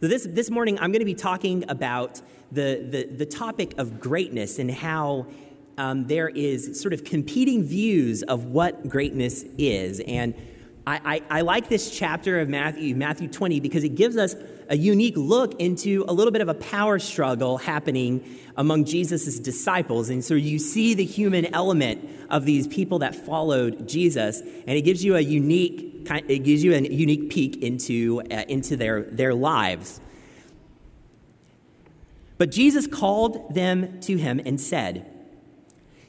So this, this morning, I'm going to be talking about the, the, the topic of greatness and how um, there is sort of competing views of what greatness is. And I, I, I, like this chapter of Matthew, Matthew 20, because it gives us a unique look into a little bit of a power struggle happening among Jesus' disciples. And so you see the human element of these people that followed Jesus, and it gives you a unique it gives you a unique peek into, uh, into their, their lives. But Jesus called them to him and said,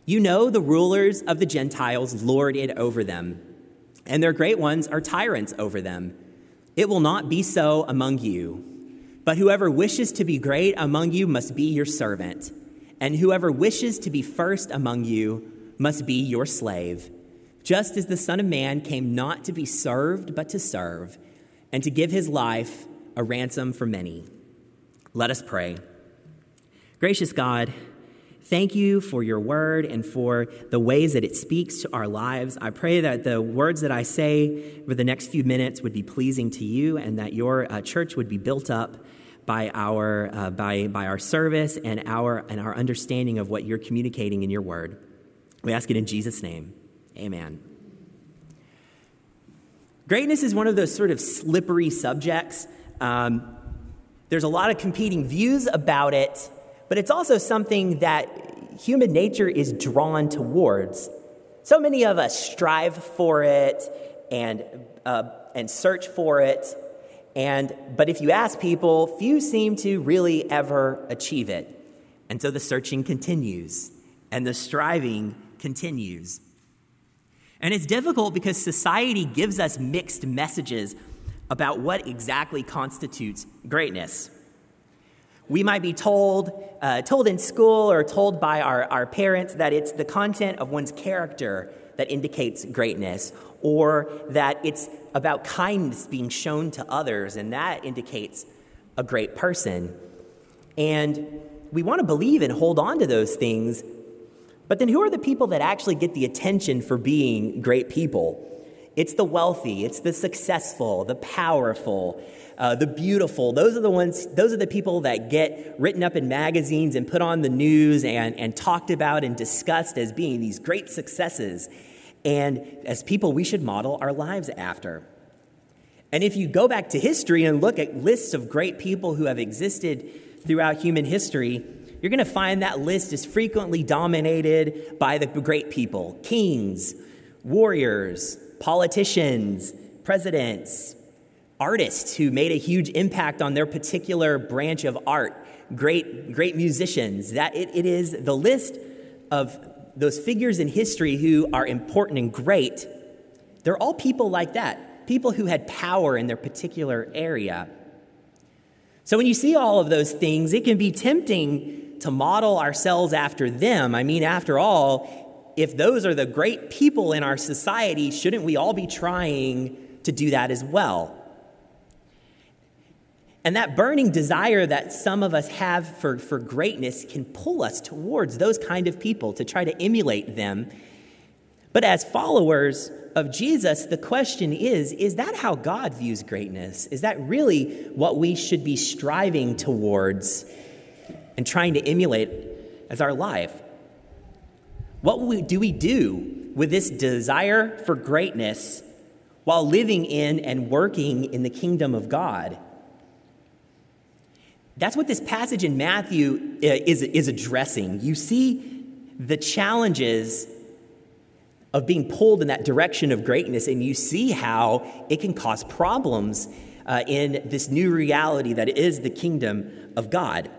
You know the rulers of the Gentiles lord it over them and their great ones are tyrants over them. It will not be so among you. But whoever wishes to be great among you must be your servant, and whoever wishes to be first among you must be your slave. Just as the Son of Man came not to be served, but to serve, and to give his life a ransom for many. Let us pray. Gracious God, Thank you for your word and for the ways that it speaks to our lives. I pray that the words that I say for the next few minutes would be pleasing to you and that your uh, church would be built up by our, uh, by, by our service and our, and our understanding of what you're communicating in your word. We ask it in Jesus' name. Amen. Greatness is one of those sort of slippery subjects. Um, there's a lot of competing views about it but it's also something that human nature is drawn towards. So many of us strive for it and, uh, and search for it. And, but if you ask people, few seem to really ever achieve it. And so the searching continues and the striving continues. And it's difficult because society gives us mixed messages about what exactly constitutes greatness. We might be told, uh, told in school or told by our, our parents that it's the content of one's character that indicates greatness, or that it's about kindness being shown to others, and that indicates a great person. And we want to believe and hold on to those things, but then who are the people that actually get the attention for being great people? It's the wealthy, it's the successful, the powerful, uh, the beautiful. Those are the ones, those are the people that get written up in magazines and put on the news and, and talked about and discussed as being these great successes. And as people, we should model our lives after. And if you go back to history and look at lists of great people who have existed throughout human history, you're going to find that list is frequently dominated by the great people kings, warriors, politicians, presidents, artists who made a huge impact on their particular branch of art, great, great musicians. That it, it is the list of those figures in history who are important and great. They're all people like that, people who had power in their particular area. So when you see all of those things, it can be tempting to model ourselves after them. I mean, after all, if those are the great people in our society, shouldn't we all be trying to do that as well? And that burning desire that some of us have for, for greatness can pull us towards those kind of people to try to emulate them. But as followers of Jesus, the question is is that how God views greatness? Is that really what we should be striving towards and trying to emulate as our life? What do we do with this desire for greatness while living in and working in the kingdom of God? That's what this passage in Matthew uh, is, is addressing. You see the challenges of being pulled in that direction of greatness, and you see how it can cause problems uh, in this new reality that is the kingdom of God.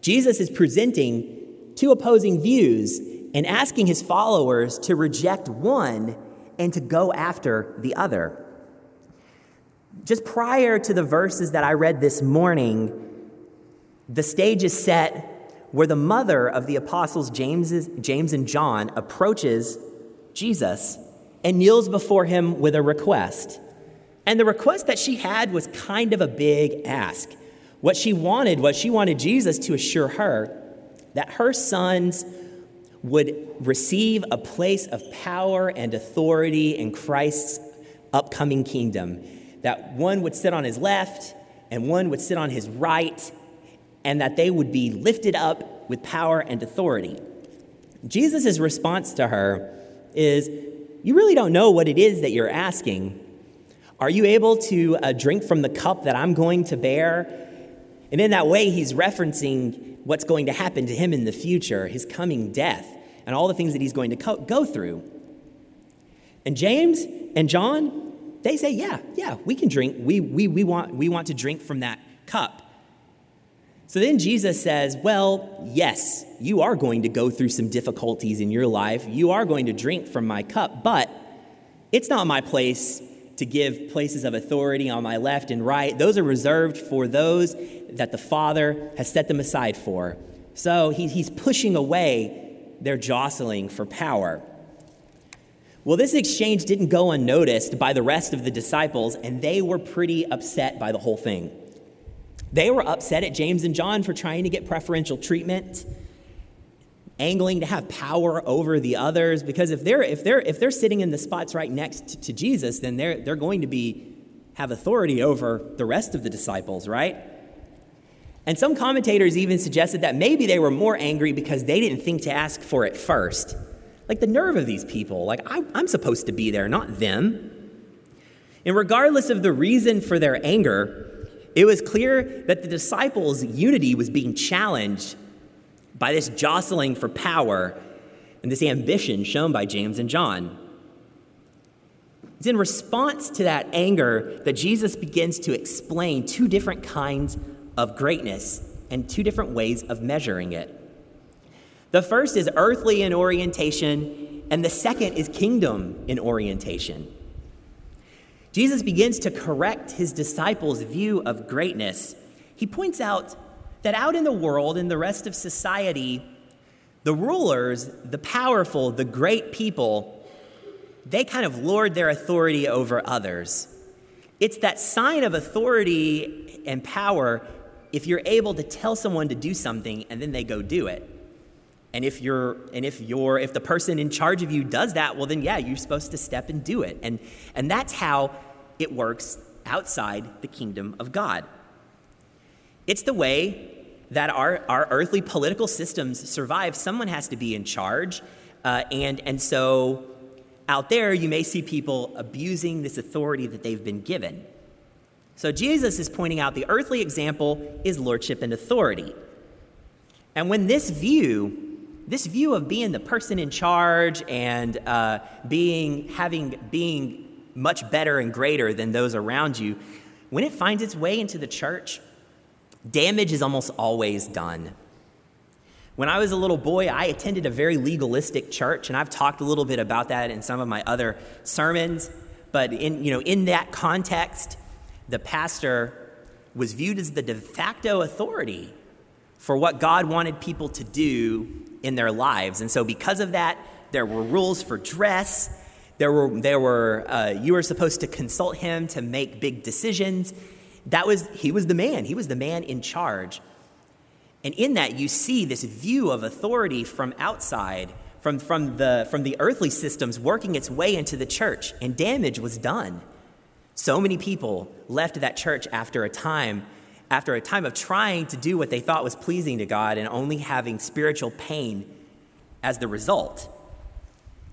Jesus is presenting two opposing views and asking his followers to reject one and to go after the other. Just prior to the verses that I read this morning, the stage is set where the mother of the apostles, James, James and John, approaches Jesus and kneels before him with a request. And the request that she had was kind of a big ask. What she wanted was she wanted Jesus to assure her that her sons would receive a place of power and authority in Christ's upcoming kingdom. That one would sit on his left and one would sit on his right, and that they would be lifted up with power and authority. Jesus' response to her is, You really don't know what it is that you're asking. Are you able to uh, drink from the cup that I'm going to bear? And in that way, he's referencing what's going to happen to him in the future, his coming death, and all the things that he's going to co- go through. And James and John, they say, Yeah, yeah, we can drink. We, we, we, want, we want to drink from that cup. So then Jesus says, Well, yes, you are going to go through some difficulties in your life. You are going to drink from my cup, but it's not my place to give places of authority on my left and right. Those are reserved for those that the Father has set them aside for. So he, he's pushing away their jostling for power. Well, this exchange didn't go unnoticed by the rest of the disciples, and they were pretty upset by the whole thing. They were upset at James and John for trying to get preferential treatment, angling to have power over the others, because if they're, if they're, if they're sitting in the spots right next to Jesus, then they're, they're going to be, have authority over the rest of the disciples, right? And some commentators even suggested that maybe they were more angry because they didn't think to ask for it first. Like the nerve of these people. Like, I, am supposed to be there, not them. And regardless of the reason for their anger, it was clear that the disciples' unity was being challenged by this jostling for power and this ambition shown by James and John. It's in response to that anger that Jesus begins to explain two different kinds of greatness and two different ways of measuring it. The first is earthly in orientation, and the second is kingdom in orientation. Jesus begins to correct his disciples' view of greatness. He points out that out in the world, in the rest of society, the rulers, the powerful, the great people, they kind of lord their authority over others. It's that sign of authority and power if you're able to tell someone to do something and then they go do it. And if you're and if you're if the person in charge of you does that, well then yeah, you're supposed to step and do it. And and that's how it works outside the kingdom of God. It's the way that our, our earthly political systems survive. Someone has to be in charge. Uh, and, and so out there, you may see people abusing this authority that they've been given. So Jesus is pointing out the earthly example is lordship and authority. And when this view this view of being the person in charge and uh, being having being much better and greater than those around you when it finds its way into the church damage is almost always done when i was a little boy i attended a very legalistic church and i've talked a little bit about that in some of my other sermons but in, you know, in that context the pastor was viewed as the de facto authority for what god wanted people to do in their lives. And so, because of that, there were rules for dress. There were, there were uh, you were supposed to consult him to make big decisions. That was, he was the man. He was the man in charge. And in that, you see this view of authority from outside, from, from, the, from the earthly systems working its way into the church, and damage was done. So many people left that church after a time after a time of trying to do what they thought was pleasing to God and only having spiritual pain as the result.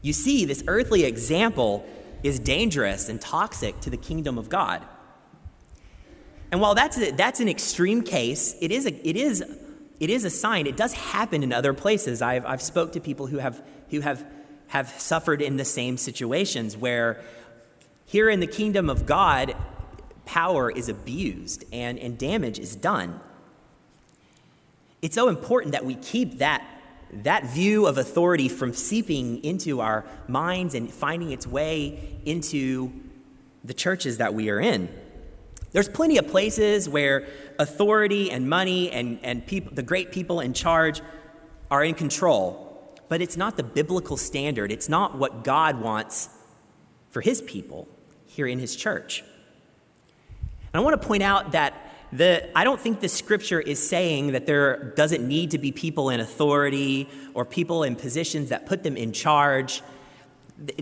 You see, this earthly example is dangerous and toxic to the kingdom of God. And while that's, a, that's an extreme case, it is, a, it, is, it is a sign. It does happen in other places. I've, I've spoke to people who have, who have, have suffered in the same situations where here in the kingdom of God, power is abused and, and damage is done. It's so important that we keep that, that view of authority from seeping into our minds and finding its way into the churches that we are in. There's plenty of places where authority and money and, and the great people in charge are in control, but it's not the biblical standard. It's not what God wants for his people here in his church. And I want to point out that the, I don't think the scripture is saying that there doesn't need to be people in authority or people in positions that put them in charge.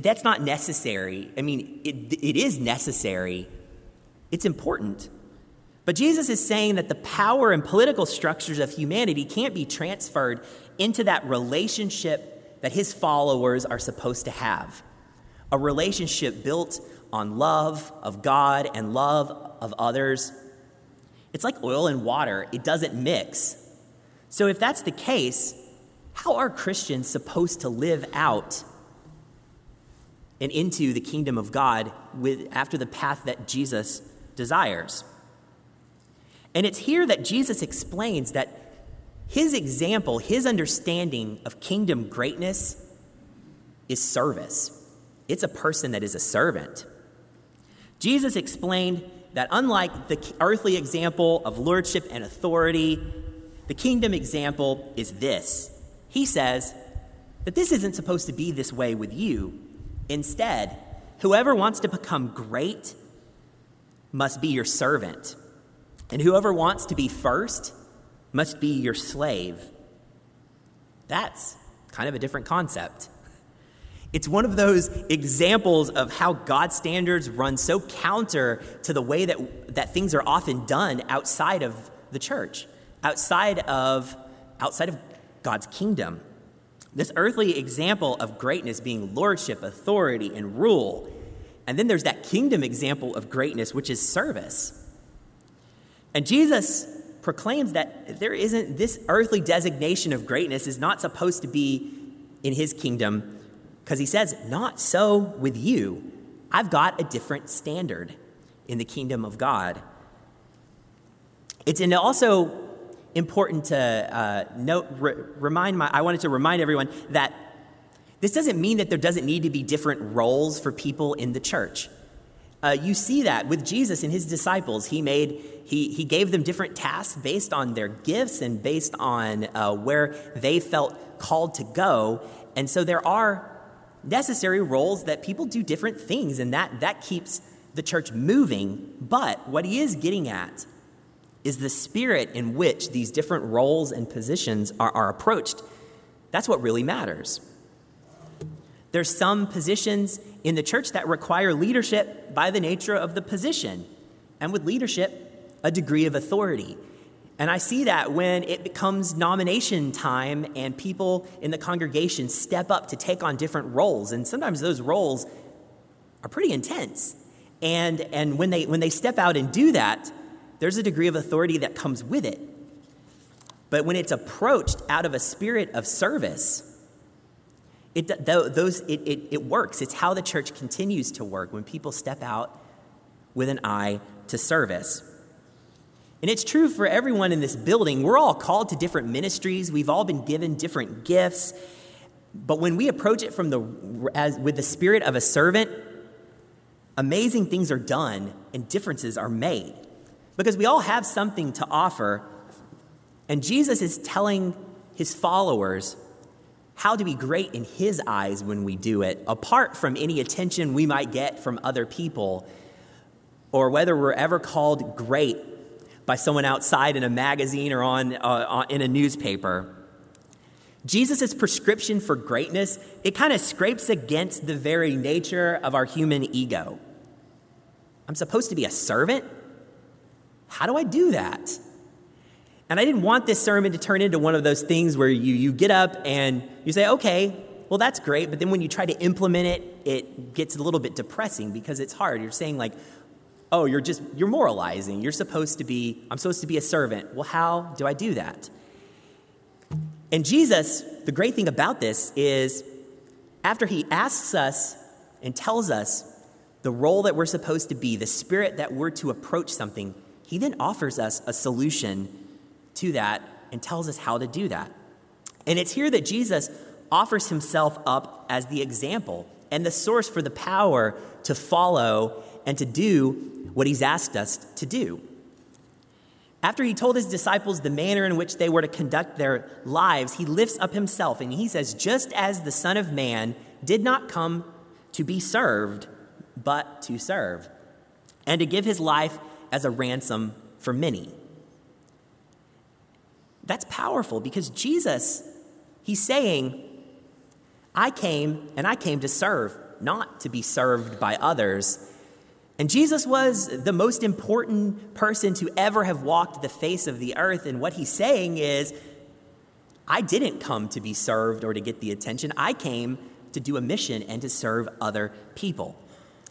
That's not necessary. I mean, it, it is necessary, it's important. But Jesus is saying that the power and political structures of humanity can't be transferred into that relationship that his followers are supposed to have a relationship built on love of God and love of others. It's like oil and water, it doesn't mix. So, if that's the case, how are Christians supposed to live out and into the kingdom of God with, after the path that Jesus desires? And it's here that Jesus explains that his example, his understanding of kingdom greatness is service. It's a person that is a servant. Jesus explained that unlike the earthly example of lordship and authority, the kingdom example is this. He says that this isn't supposed to be this way with you. Instead, whoever wants to become great must be your servant, and whoever wants to be first must be your slave. That's kind of a different concept. It's one of those examples of how God's standards run so counter to the way that, that things are often done outside of the church, outside of, outside of God's kingdom. This earthly example of greatness being lordship, authority, and rule. And then there's that kingdom example of greatness, which is service. And Jesus proclaims that there isn't this earthly designation of greatness is not supposed to be in his kingdom because he says, Not so with you. I've got a different standard in the kingdom of God. It's also important to uh, note, re- remind my, I wanted to remind everyone that this doesn't mean that there doesn't need to be different roles for people in the church. Uh, you see that with Jesus and his disciples. He made he, he gave them different tasks based on their gifts and based on uh, where they felt called to go. And so there are necessary roles that people do different things, and that, that keeps the church moving. But what he is getting at is the spirit in which these different roles and positions are, are approached. That's what really matters. There's some positions in the church that require leadership by the nature of the position, and with leadership, a degree of authority. And I see that when it becomes nomination time and people in the congregation step up to take on different roles. And sometimes those roles are pretty intense. And, and when, they, when they step out and do that, there's a degree of authority that comes with it. But when it's approached out of a spirit of service, it, those, it, it, it works. It's how the church continues to work when people step out with an eye to service. And it's true for everyone in this building. We're all called to different ministries, we've all been given different gifts. But when we approach it from the, as, with the spirit of a servant, amazing things are done and differences are made. Because we all have something to offer. And Jesus is telling his followers how to be great in his eyes when we do it, apart from any attention we might get from other people, or whether we're ever called great by someone outside in a magazine or on, uh, in a newspaper. Jesus' prescription for greatness, it kind of scrapes against the very nature of our human ego. I'm supposed to be a servant? How do I do that? And I didn't want this sermon to turn into one of those things where you, you get up and you say, okay, well, that's great. But then when you try to implement it, it gets a little bit depressing because it's hard. You're saying, like, oh, you're just, you're moralizing. You're supposed to be, I'm supposed to be a servant. Well, how do I do that? And Jesus, the great thing about this is after he asks us and tells us the role that we're supposed to be, the spirit that we're to approach something, he then offers us a solution to that and tells us how to do that. And it's here that Jesus offers himself up as the example and the source for the power to follow and to do what he's asked us to do. After he told his disciples the manner in which they were to conduct their lives, he lifts up himself and he says, Just as the Son of Man did not come to be served, but to serve, and to give his life as a ransom for many. That's powerful because Jesus, he's saying, I came and I came to serve, not to be served by others. And Jesus was the most important person to ever have walked the face of the earth. And what he's saying is, I didn't come to be served or to get the attention. I came to do a mission and to serve other people.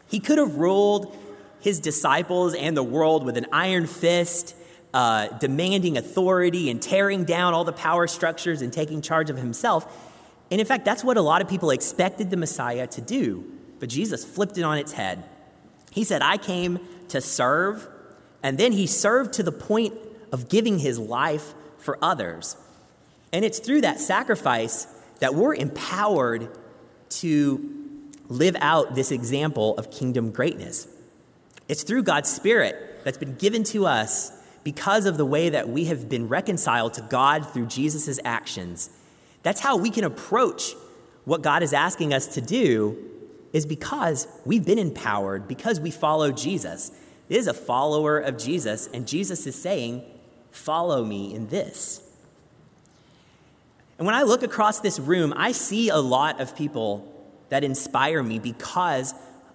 He could have ruled his disciples and the world with an iron fist, uh, demanding authority and tearing down all the power structures and taking charge of himself. And in fact, that's what a lot of people expected the Messiah to do. But Jesus flipped it on its head. He said, I came to serve, and then he served to the point of giving his life for others. And it's through that sacrifice that we're empowered to live out this example of kingdom greatness. It's through God's Spirit that's been given to us because of the way that we have been reconciled to God through Jesus' actions. That's how we can approach what God is asking us to do is because we've been empowered, because we follow Jesus. It is a follower of Jesus, and Jesus is saying, Follow me in this. And when I look across this room, I see a lot of people that inspire me because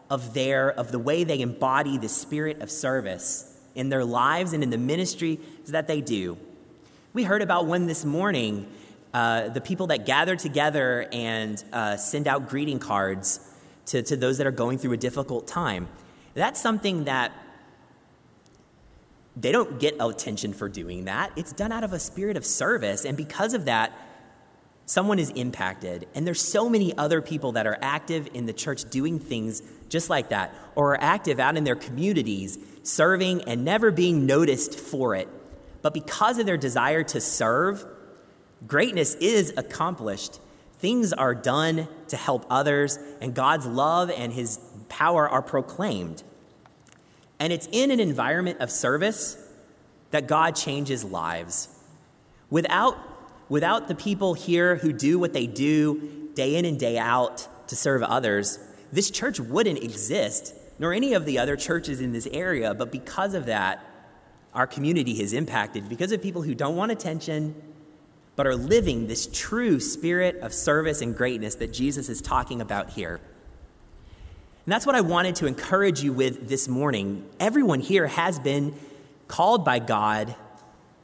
of their of the way they embody the spirit of service in their lives and in the ministry that they do. We heard about one this morning, uh, the people that gather together and uh, send out greeting cards to, to those that are going through a difficult time. That's something that they don't get attention for doing that. It's done out of a spirit of service. And because of that, someone is impacted. And there's so many other people that are active in the church doing things just like that, or are active out in their communities, serving and never being noticed for it. But because of their desire to serve, greatness is accomplished Things are done to help others, and God's love and his power are proclaimed. And it's in an environment of service that God changes lives. Without, without the people here who do what they do day in and day out to serve others, this church wouldn't exist, nor any of the other churches in this area. But because of that, our community is impacted because of people who don't want attention but are living this true spirit of service and greatness that Jesus is talking about here. And that's what I wanted to encourage you with this morning. Everyone here has been called by God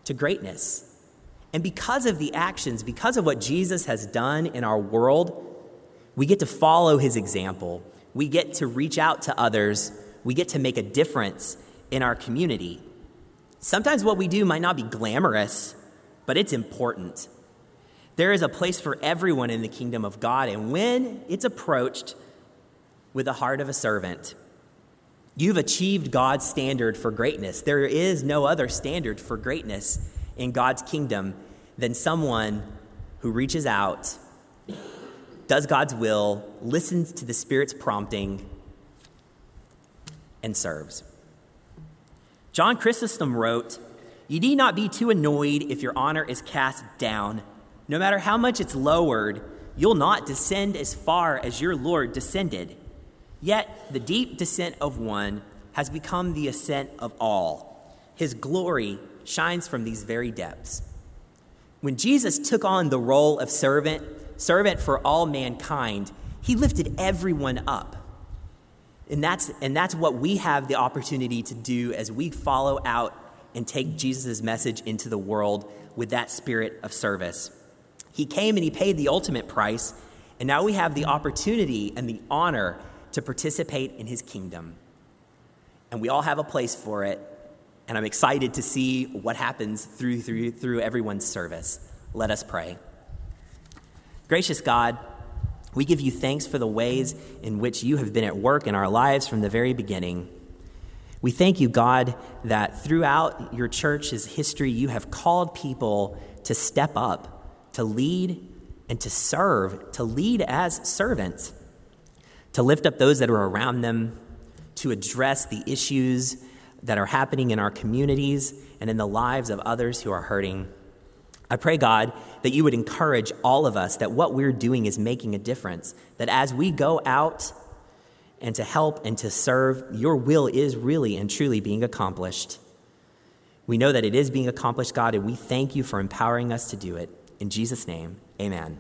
to greatness. And because of the actions, because of what Jesus has done in our world, we get to follow his example. We get to reach out to others. We get to make a difference in our community. Sometimes what we do might not be glamorous, but it's important. There is a place for everyone in the kingdom of God, and when it's approached with the heart of a servant, you've achieved God's standard for greatness. There is no other standard for greatness in God's kingdom than someone who reaches out, does God's will, listens to the Spirit's prompting, and serves. John Chrysostom wrote, you need not be too annoyed if your honor is cast down. No matter how much it's lowered, you'll not descend as far as your Lord descended. Yet the deep descent of one has become the ascent of all. His glory shines from these very depths. When Jesus took on the role of servant, servant for all mankind, he lifted everyone up. And that's, and that's what we have the opportunity to do as we follow out and take Jesus' message into the world with that spirit of service. He came and he paid the ultimate price, and now we have the opportunity and the honor to participate in his kingdom. And we all have a place for it, and I'm excited to see what happens through, through, through everyone's service. Let us pray. Gracious God, we give you thanks for the ways in which you have been at work in our lives from the very beginning. We thank you, God, that throughout your church's history, you have called people to step up, to lead, and to serve, to lead as servants, to lift up those that are around them, to address the issues that are happening in our communities and in the lives of others who are hurting. I pray, God, that you would encourage all of us that what we're doing is making a difference, that as we go out, and to help and to serve, your will is really and truly being accomplished. We know that it is being accomplished, God, and we thank you for empowering us to do it. In Jesus' name, amen.